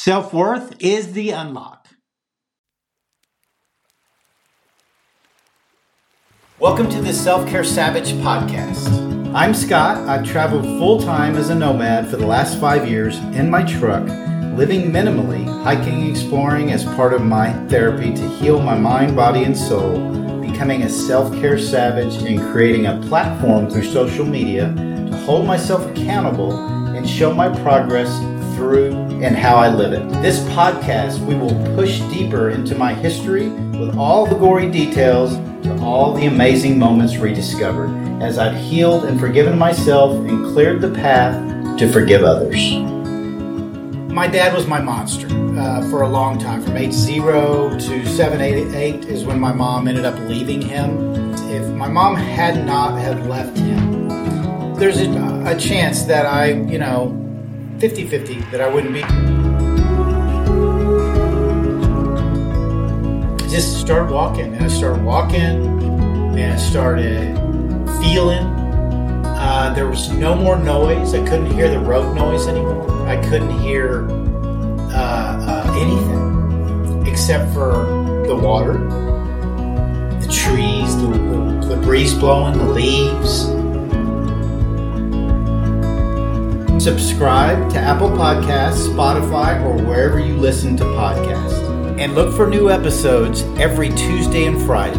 Self worth is the unlock. Welcome to the Self Care Savage podcast. I'm Scott. I've traveled full time as a nomad for the last five years in my truck, living minimally, hiking, exploring as part of my therapy to heal my mind, body, and soul, becoming a self care savage, and creating a platform through social media to hold myself accountable and show my progress through and how I live it. This podcast, we will push deeper into my history with all the gory details to all the amazing moments rediscovered as I've healed and forgiven myself and cleared the path to forgive others. My dad was my monster uh, for a long time. From age zero to seven, eight, eight is when my mom ended up leaving him. If my mom had not have left him, there's a, a chance that I, you know, 50 50 that I wouldn't be. Just started walking, and I started walking, and I started feeling. Uh, there was no more noise. I couldn't hear the road noise anymore. I couldn't hear uh, uh, anything except for the water, the trees, the, the breeze blowing, the leaves. Subscribe to Apple Podcasts, Spotify, or wherever you listen to podcasts. And look for new episodes every Tuesday and Friday.